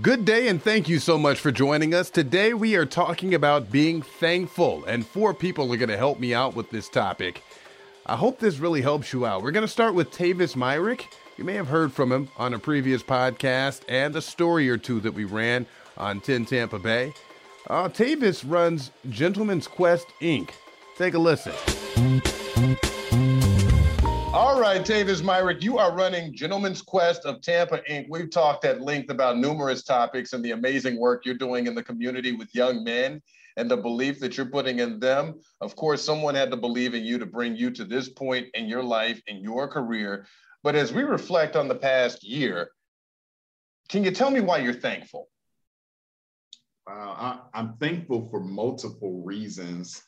Good day, and thank you so much for joining us. Today, we are talking about being thankful, and four people are going to help me out with this topic. I hope this really helps you out. We're going to start with Tavis Myrick. You may have heard from him on a previous podcast and a story or two that we ran on 10 Tampa Bay. Uh, Tavis runs Gentleman's Quest Inc. Take a listen. All right, Tavis Myrick, you are running Gentleman's Quest of Tampa Inc. We've talked at length about numerous topics and the amazing work you're doing in the community with young men and the belief that you're putting in them. Of course, someone had to believe in you to bring you to this point in your life, in your career. But as we reflect on the past year, can you tell me why you're thankful? Wow, I, am thankful for multiple reasons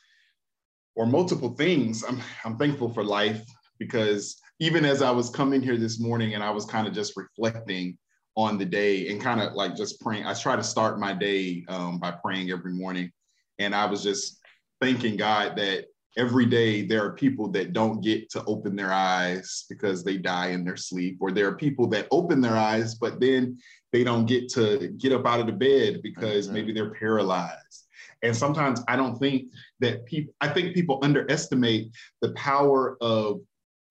or multiple things. I'm, I'm thankful for life because even as I was coming here this morning and I was kind of just reflecting on the day and kind of like just praying, I try to start my day um, by praying every morning. And I was just thanking God that every day there are people that don't get to open their eyes because they die in their sleep, or there are people that open their eyes, but then they don't get to get up out of the bed because mm-hmm. maybe they're paralyzed. And sometimes I don't think that people, I think people underestimate the power of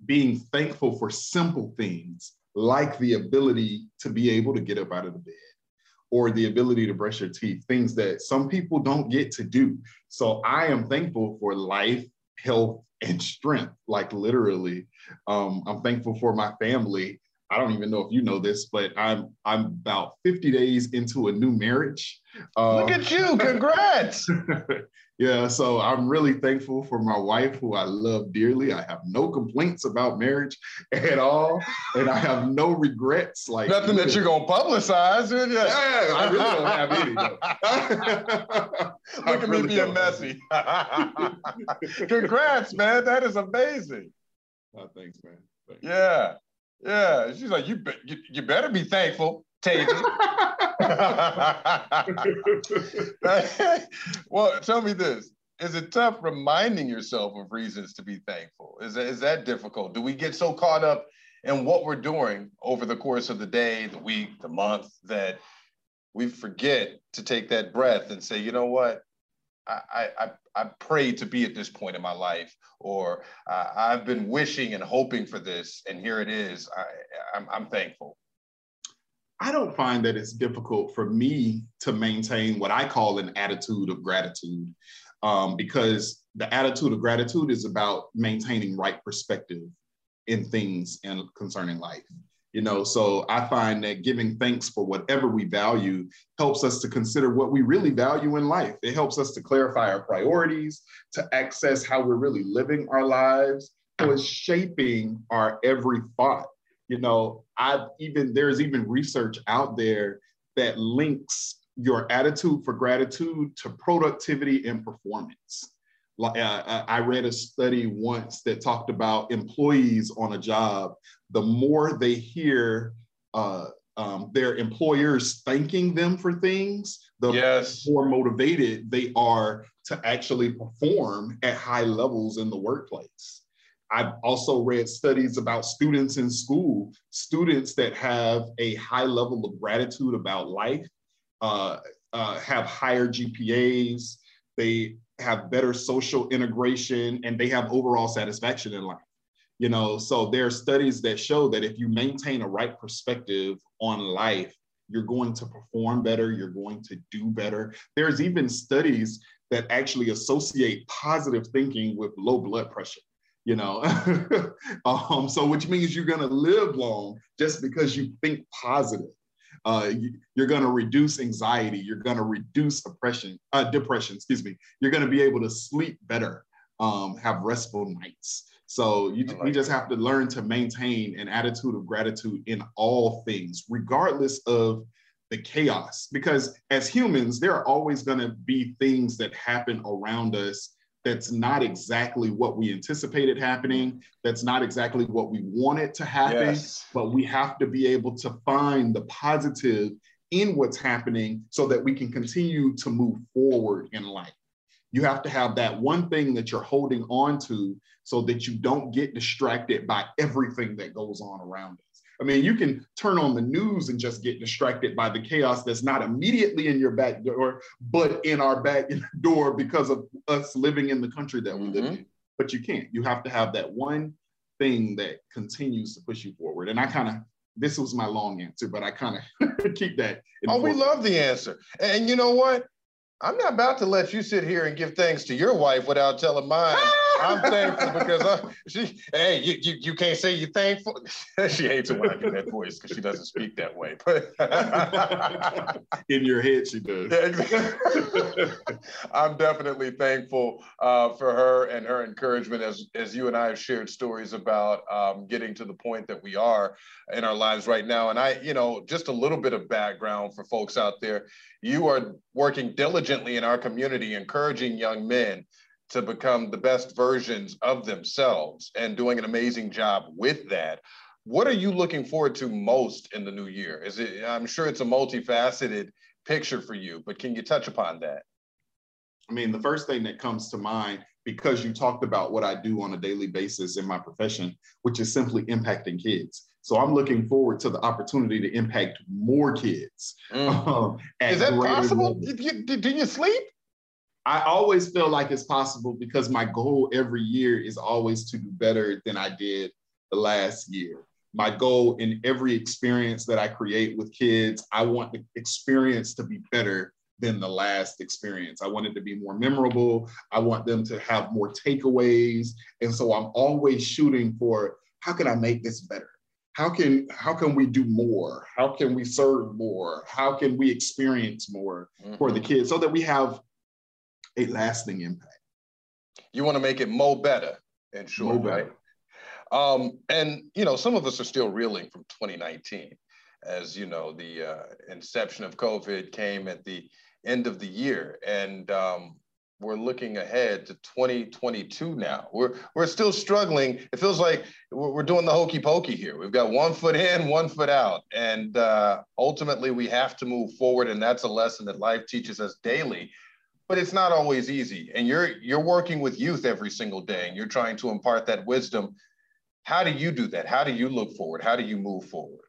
being thankful for simple things like the ability to be able to get up out of the bed or the ability to brush your teeth, things that some people don't get to do. So I am thankful for life, health, and strength, like literally. Um, I'm thankful for my family. I don't even know if you know this, but I'm I'm about 50 days into a new marriage. Look um, at you! Congrats! yeah, so I'm really thankful for my wife, who I love dearly. I have no complaints about marriage at all, and I have no regrets. Like nothing that you're gonna publicize. Yeah, I really don't have any. Look at really me being messy. Congrats, man! That is amazing. Oh, thanks, man. Thanks. Yeah, yeah. She's like, you, be- you, better be thankful. well, tell me this. Is it tough reminding yourself of reasons to be thankful? Is that, is that difficult? Do we get so caught up in what we're doing over the course of the day, the week, the month, that we forget to take that breath and say, you know what? I, I, I prayed to be at this point in my life, or uh, I've been wishing and hoping for this, and here it is. I, I'm, I'm thankful. I don't find that it's difficult for me to maintain what I call an attitude of gratitude um, because the attitude of gratitude is about maintaining right perspective in things and concerning life. You know, so I find that giving thanks for whatever we value helps us to consider what we really value in life. It helps us to clarify our priorities, to access how we're really living our lives. So it's shaping our every thought you know, I've even there's even research out there that links your attitude for gratitude to productivity and performance. Uh, I read a study once that talked about employees on a job. The more they hear uh, um, their employers thanking them for things, the yes. more motivated they are to actually perform at high levels in the workplace. I've also read studies about students in school, students that have a high level of gratitude about life, uh, uh, have higher GPAs, they have better social integration, and they have overall satisfaction in life. You know, so there are studies that show that if you maintain a right perspective on life, you're going to perform better, you're going to do better. There's even studies that actually associate positive thinking with low blood pressure you know um, so which means you're going to live long just because you think positive uh, you're going to reduce anxiety you're going to reduce oppression uh, depression excuse me. You're going to be able to sleep better um, have restful nights. So you, like we just have to learn to maintain an attitude of gratitude in all things regardless of the chaos. Because as humans there are always going to be things that happen around us that's not exactly what we anticipated happening. That's not exactly what we wanted to happen. Yes. But we have to be able to find the positive in what's happening so that we can continue to move forward in life. You have to have that one thing that you're holding on to so that you don't get distracted by everything that goes on around us. I mean, you can turn on the news and just get distracted by the chaos that's not immediately in your back door, but in our back door because of us living in the country that we mm-hmm. live in. But you can't. You have to have that one thing that continues to push you forward. And I kind of this was my long answer, but I kind of keep that. oh, we love the answer. And you know what? I'm not about to let you sit here and give thanks to your wife without telling mine. I'm thankful because I, she, hey, you, you, you can't say you're thankful. she hates it when I get that voice because she doesn't speak that way. But in your head, she does. I'm definitely thankful uh, for her and her encouragement as, as you and I have shared stories about um, getting to the point that we are in our lives right now. And I, you know, just a little bit of background for folks out there. You are working diligently in our community, encouraging young men to become the best versions of themselves and doing an amazing job with that. What are you looking forward to most in the new year? Is it I'm sure it's a multifaceted picture for you, but can you touch upon that? I mean, the first thing that comes to mind because you talked about what I do on a daily basis in my profession, which is simply impacting kids. So I'm looking forward to the opportunity to impact more kids. Mm. Um, is that possible? You, did you sleep? I always feel like it's possible because my goal every year is always to do better than I did the last year. My goal in every experience that I create with kids, I want the experience to be better than the last experience. I want it to be more memorable. I want them to have more takeaways. And so I'm always shooting for how can I make this better? How can how can we do more? How can we serve more? How can we experience more mm-hmm. for the mm-hmm. kids so that we have a lasting impact. You want to make it more better and sure, right? Um, and you know, some of us are still reeling from 2019, as you know, the uh, inception of COVID came at the end of the year, and um, we're looking ahead to 2022 now. We're we're still struggling. It feels like we're, doing the hokey pokey here. We've got one foot in, one foot out, and uh, ultimately we have to move forward. And that's a lesson that life teaches us daily but it's not always easy. And you're you're working with youth every single day and you're trying to impart that wisdom. How do you do that? How do you look forward? How do you move forward?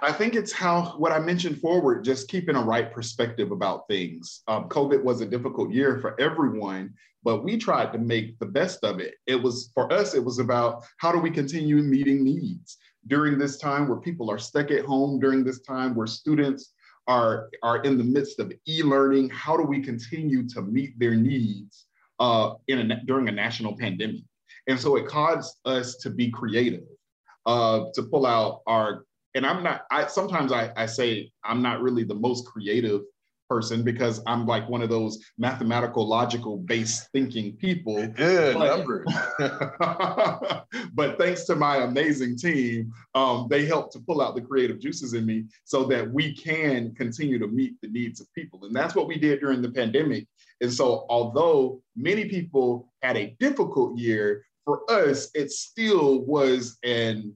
I think it's how what I mentioned forward, just keeping a right perspective about things. Um, COVID was a difficult year for everyone, but we tried to make the best of it. It was for us, it was about how do we continue meeting needs? During this time where people are stuck at home, during this time where students are, are in the midst of e-learning. How do we continue to meet their needs uh, in a, during a national pandemic? And so it caused us to be creative, uh, to pull out our, and I'm not, I sometimes I, I say I'm not really the most creative person because I'm like one of those mathematical, logical based thinking people. Numbers. but thanks to my amazing team, um, they help to pull out the creative juices in me so that we can continue to meet the needs of people. And that's what we did during the pandemic. And so, although many people had a difficult year, for us, it still was an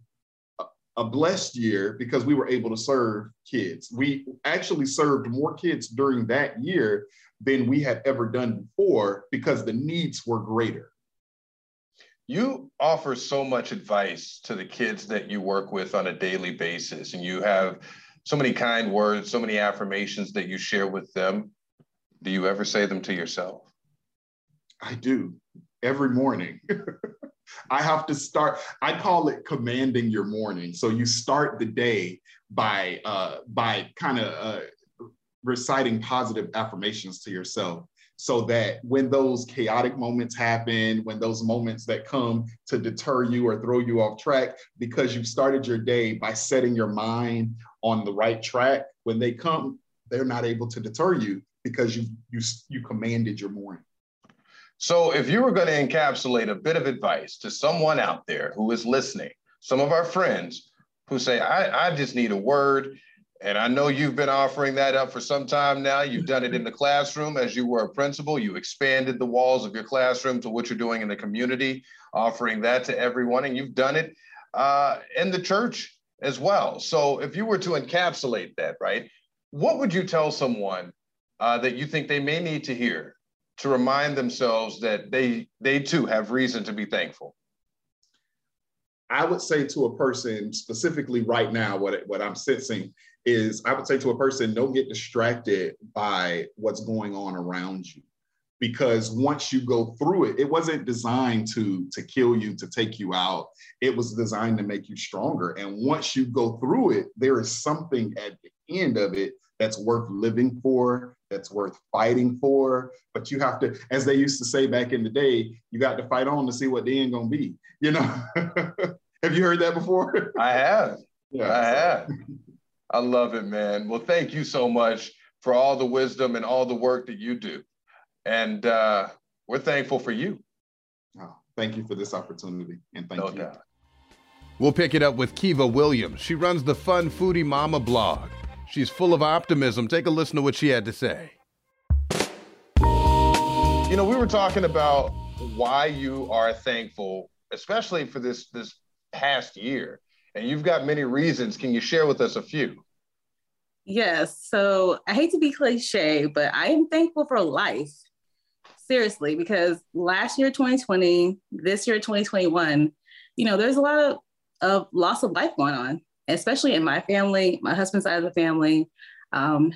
a blessed year because we were able to serve kids. We actually served more kids during that year than we had ever done before because the needs were greater. You offer so much advice to the kids that you work with on a daily basis, and you have so many kind words, so many affirmations that you share with them. Do you ever say them to yourself? I do every morning. I have to start, I call it commanding your morning. So you start the day by uh, by kind of uh, reciting positive affirmations to yourself so that when those chaotic moments happen, when those moments that come to deter you or throw you off track, because you've started your day by setting your mind on the right track, when they come, they're not able to deter you because you you you commanded your morning. So, if you were going to encapsulate a bit of advice to someone out there who is listening, some of our friends who say, I, I just need a word. And I know you've been offering that up for some time now. You've done it in the classroom as you were a principal. You expanded the walls of your classroom to what you're doing in the community, offering that to everyone. And you've done it uh, in the church as well. So, if you were to encapsulate that, right, what would you tell someone uh, that you think they may need to hear to remind themselves that they they too have reason to be thankful? I would say to a person specifically right now, what, what I'm sensing is I would say to a person, don't get distracted by what's going on around you. Because once you go through it, it wasn't designed to, to kill you, to take you out. It was designed to make you stronger. And once you go through it, there is something at the end of it that's worth living for, that's worth fighting for. But you have to, as they used to say back in the day, you got to fight on to see what the end gonna be. You know, have you heard that before? I have. Yeah, I have. I love it, man. Well, thank you so much for all the wisdom and all the work that you do. And uh, we're thankful for you. Oh, thank you for this opportunity. And thank no you. Doubt. We'll pick it up with Kiva Williams. She runs the Fun Foodie Mama blog. She's full of optimism. Take a listen to what she had to say. You know, we were talking about why you are thankful, especially for this this past year. And you've got many reasons. Can you share with us a few? Yes. So I hate to be cliche, but I am thankful for life. Seriously, because last year, 2020, this year, 2021, you know, there's a lot of, of loss of life going on especially in my family, my husband's side of the family. Um,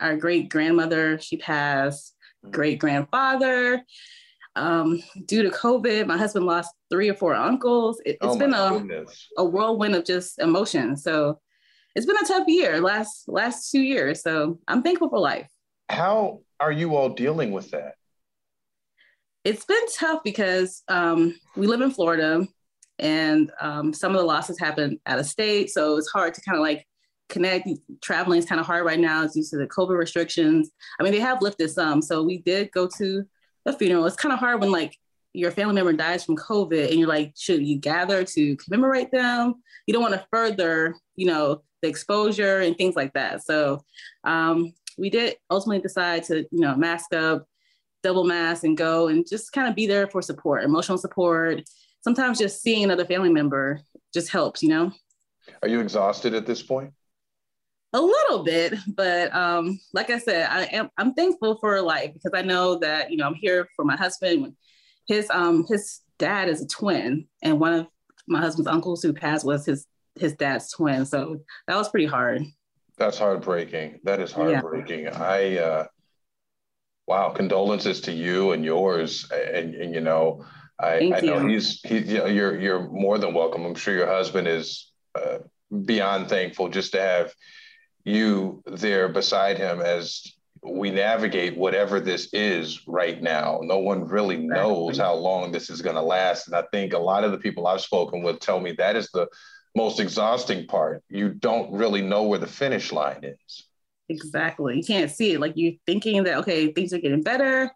our great grandmother, she passed, great grandfather. Um, due to COVID, my husband lost three or four uncles. It, has oh been a, a whirlwind of just emotion. So it's been a tough year, last last two years. So I'm thankful for life. How are you all dealing with that? It's been tough because um, we live in Florida and um, some of the losses happen out of state. So it's hard to kind of like connect. Traveling is kind of hard right now due to the COVID restrictions. I mean, they have lifted some. So we did go to the funeral. It's kind of hard when like your family member dies from COVID and you're like, should you gather to commemorate them? You don't want to further, you know, the exposure and things like that. So um, we did ultimately decide to, you know, mask up, double mask and go and just kind of be there for support, emotional support, sometimes just seeing another family member just helps, you know? Are you exhausted at this point? A little bit, but um, like I said, I am I'm thankful for life because I know that you know I'm here for my husband. His um his dad is a twin, and one of my husband's uncles who passed was his his dad's twin. So that was pretty hard. That's heartbreaking. That is heartbreaking. Yeah. I uh, wow, condolences to you and yours, and, and you know I, I know he's he, you know, you're you're more than welcome. I'm sure your husband is uh, beyond thankful just to have you there beside him as we navigate whatever this is right now. No one really knows how long this is going to last, and I think a lot of the people I've spoken with tell me that is the most exhausting part. You don't really know where the finish line is. Exactly. You can't see it. Like you're thinking that okay, things are getting better,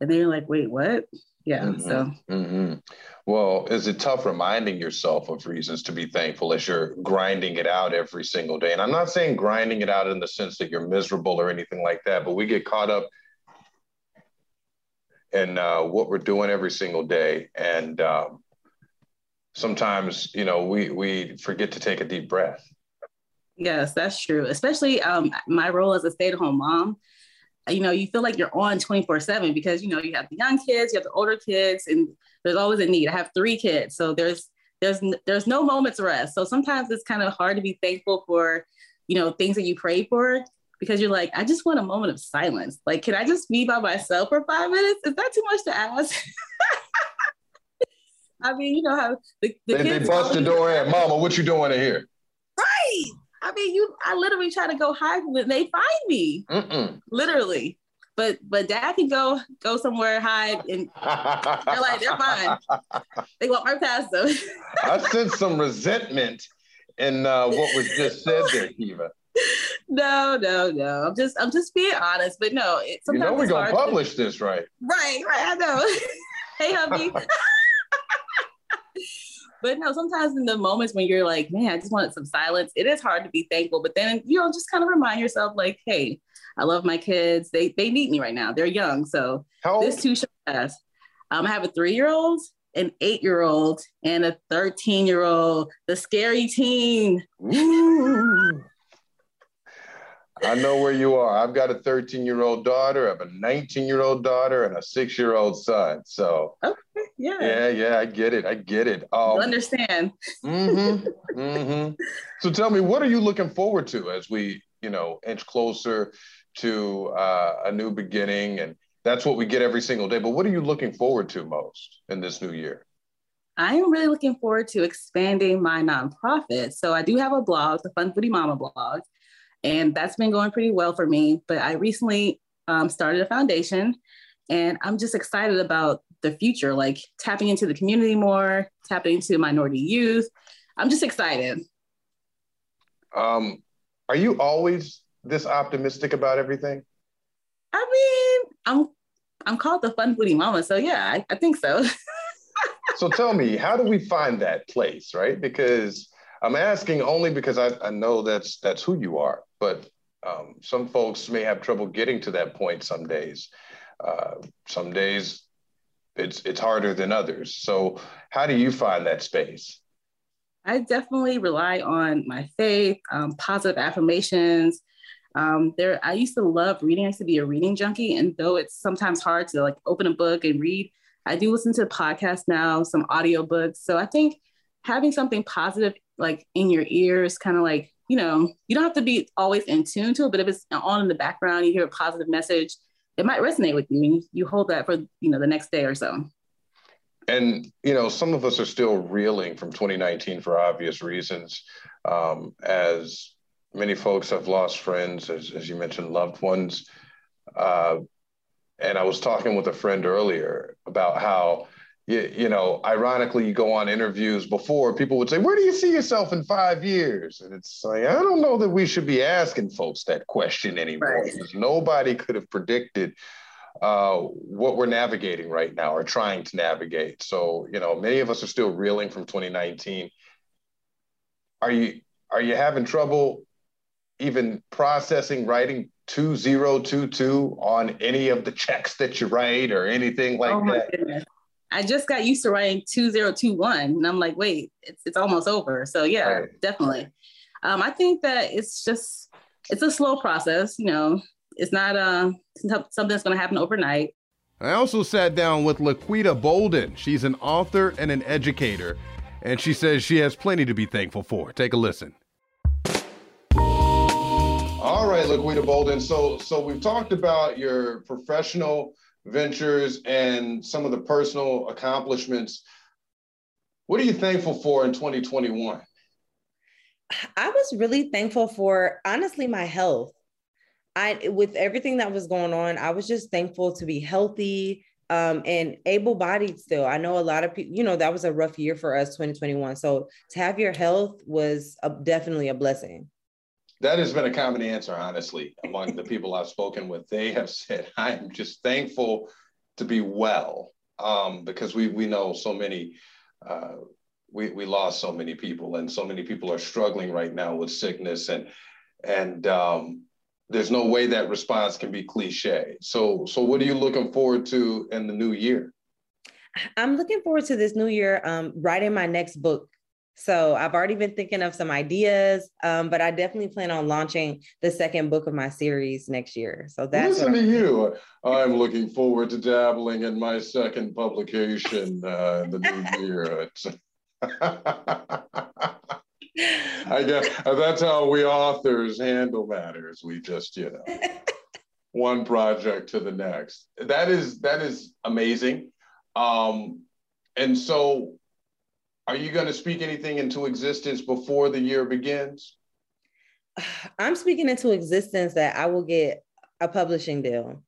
and then you're like, wait, what? Yeah mm-hmm. so mm-hmm. well is it tough reminding yourself of reasons to be thankful as you're grinding it out every single day and i'm not saying grinding it out in the sense that you're miserable or anything like that but we get caught up in uh, what we're doing every single day and um, sometimes you know we we forget to take a deep breath yes that's true especially um, my role as a stay-at-home mom you know, you feel like you're on 24 seven because, you know, you have the young kids, you have the older kids, and there's always a need. I have three kids. So there's, there's, there's no moments rest. So sometimes it's kind of hard to be thankful for, you know, things that you pray for because you're like, I just want a moment of silence. Like, can I just be by myself for five minutes? Is that too much to ask? I mean, you know how the, the they, kids they bust the door in, Mama, what you doing in here? Right. I mean, you. I literally try to go hide from it. They find me, Mm-mm. literally. But but dad can go go somewhere hide, and they're like they're fine. They walk right past them. I sense some resentment in uh, what was just said there, Kiva. No, no, no. I'm just I'm just being honest. But no, it, you know we're gonna publish to... this, right? Right, right. I know. hey, hubby. But no, sometimes in the moments when you're like, man, I just wanted some silence, it is hard to be thankful. But then, you know, just kind of remind yourself, like, hey, I love my kids. They they need me right now. They're young. So this too shall pass. Um, I have a three-year-old, an eight-year-old, and a 13-year-old, the scary teen. I know where you are. I've got a 13 year old daughter, I have a 19 year old daughter, and a six year old son. So, okay, yeah. Yeah, yeah, I get it. I get it. Um, understand. mm-hmm, mm-hmm. So tell me, what are you looking forward to as we, you know, inch closer to uh, a new beginning? And that's what we get every single day. But what are you looking forward to most in this new year? I am really looking forward to expanding my nonprofit. So I do have a blog, the Fun Foodie Mama blog, and that's been going pretty well for me. But I recently um, started a foundation, and I'm just excited about the future, like tapping into the community more, tapping into minority youth. I'm just excited. Um, are you always this optimistic about everything? I mean, I'm I'm called the Fun Foodie Mama, so yeah, I, I think so. so tell me, how do we find that place, right? Because I'm asking only because I, I know that's that's who you are, but um, some folks may have trouble getting to that point some days. Uh, some days it's it's harder than others. So how do you find that space? I definitely rely on my faith, um, positive affirmations. Um, there, I used to love reading. I used to be a reading junkie, and though it's sometimes hard to like open a book and read, I do listen to podcasts now, some audiobooks. So I think having something positive like in your ears, kind of like, you know, you don't have to be always in tune to it, but if it's on in the background, you hear a positive message, it might resonate with you and you hold that for, you know, the next day or so. And, you know, some of us are still reeling from 2019 for obvious reasons, um, as many folks have lost friends, as, as you mentioned, loved ones. Uh, and I was talking with a friend earlier about how, you, you know, ironically, you go on interviews before, people would say, Where do you see yourself in five years? And it's like, I don't know that we should be asking folks that question anymore right. because nobody could have predicted uh, what we're navigating right now or trying to navigate. So, you know, many of us are still reeling from 2019. Are you are you having trouble even processing writing 2022 on any of the checks that you write or anything like oh that? Goodness. I just got used to writing 2021 and I'm like, wait, it's, it's almost over. So yeah, right. definitely. Um, I think that it's just, it's a slow process. You know, it's not uh, something that's going to happen overnight. I also sat down with Laquita Bolden. She's an author and an educator, and she says she has plenty to be thankful for. Take a listen. All right, Laquita Bolden. So, so we've talked about your professional ventures and some of the personal accomplishments. What are you thankful for in 2021? I was really thankful for honestly my health. I with everything that was going on, I was just thankful to be healthy um, and able-bodied still. I know a lot of people, you know, that was a rough year for us 2021. So to have your health was a, definitely a blessing. That has been a common answer, honestly, among the people I've spoken with. They have said, I am just thankful to be well um, because we, we know so many, uh, we, we lost so many people and so many people are struggling right now with sickness and, and um, there's no way that response can be cliche. So, so what are you looking forward to in the new year? I'm looking forward to this new year, um, writing my next book. So I've already been thinking of some ideas, um, but I definitely plan on launching the second book of my series next year. So that's listen to you. I'm looking forward to dabbling in my second publication uh, in the new year. I guess that's how we authors handle matters. We just, you know, one project to the next. That is that is amazing. Um, and so are you going to speak anything into existence before the year begins? I'm speaking into existence that I will get a publishing deal.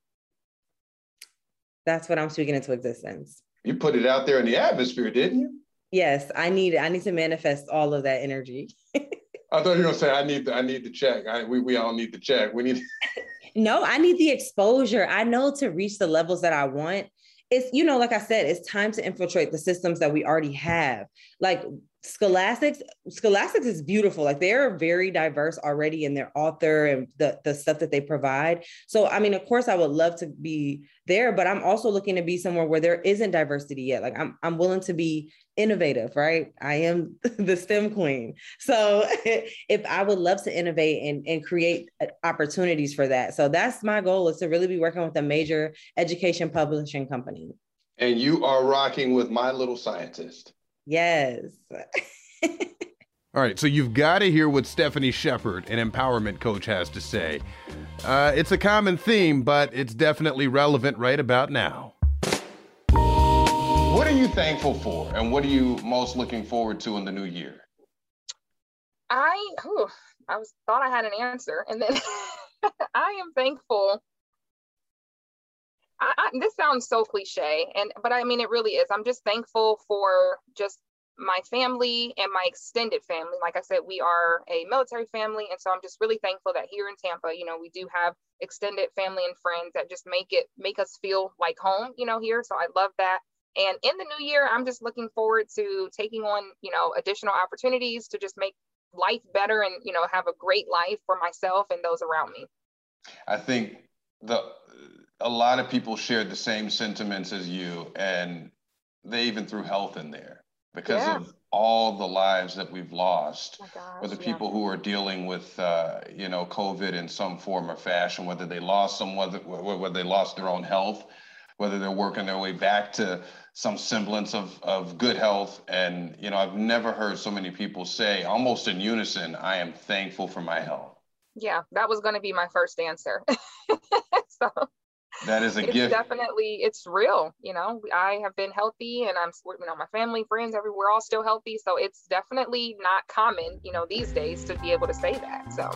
That's what I'm speaking into existence. You put it out there in the atmosphere, didn't you? Yes, I need I need to manifest all of that energy. I thought you were gonna say I need the I need the check. I, we we all need the check. We need. no, I need the exposure. I know to reach the levels that I want, it's you know like i said it's time to infiltrate the systems that we already have. Like Scholastics, Scholastics is beautiful. Like they're very diverse already in their author and the, the stuff that they provide. So, I mean, of course, I would love to be there, but I'm also looking to be somewhere where there isn't diversity yet. Like I'm, I'm willing to be innovative, right? I am the STEM queen. So if I would love to innovate and, and create uh, opportunities for that. So that's my goal is to really be working with a major education publishing company. And you are rocking with my little scientist. Yes. All right, so you've got to hear what Stephanie Shephard, an empowerment coach, has to say. Uh, it's a common theme, but it's definitely relevant right about now. What are you thankful for, and what are you most looking forward to in the new year? I, whew, I was thought I had an answer, and then I am thankful I, I, this sounds so cliche and but i mean it really is. I'm just thankful for just my family and my extended family. Like i said we are a military family and so i'm just really thankful that here in tampa you know we do have extended family and friends that just make it make us feel like home you know here. So i love that. And in the new year i'm just looking forward to taking on you know additional opportunities to just make life better and you know have a great life for myself and those around me. I think the a lot of people shared the same sentiments as you, and they even threw health in there because yeah. of all the lives that we've lost, oh gosh, or the people yeah. who are dealing with, uh, you know, COVID in some form or fashion, whether they lost some, whether, whether they lost their own health, whether they're working their way back to some semblance of, of good health. And, you know, I've never heard so many people say almost in unison, I am thankful for my health. Yeah, that was going to be my first answer. so that is a it's gift. Definitely, it's real. You know, I have been healthy, and I'm, you know, my family, friends, everywhere, all still healthy. So it's definitely not common, you know, these days to be able to say that. So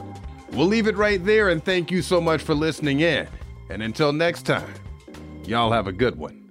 we'll leave it right there, and thank you so much for listening in. And until next time, y'all have a good one.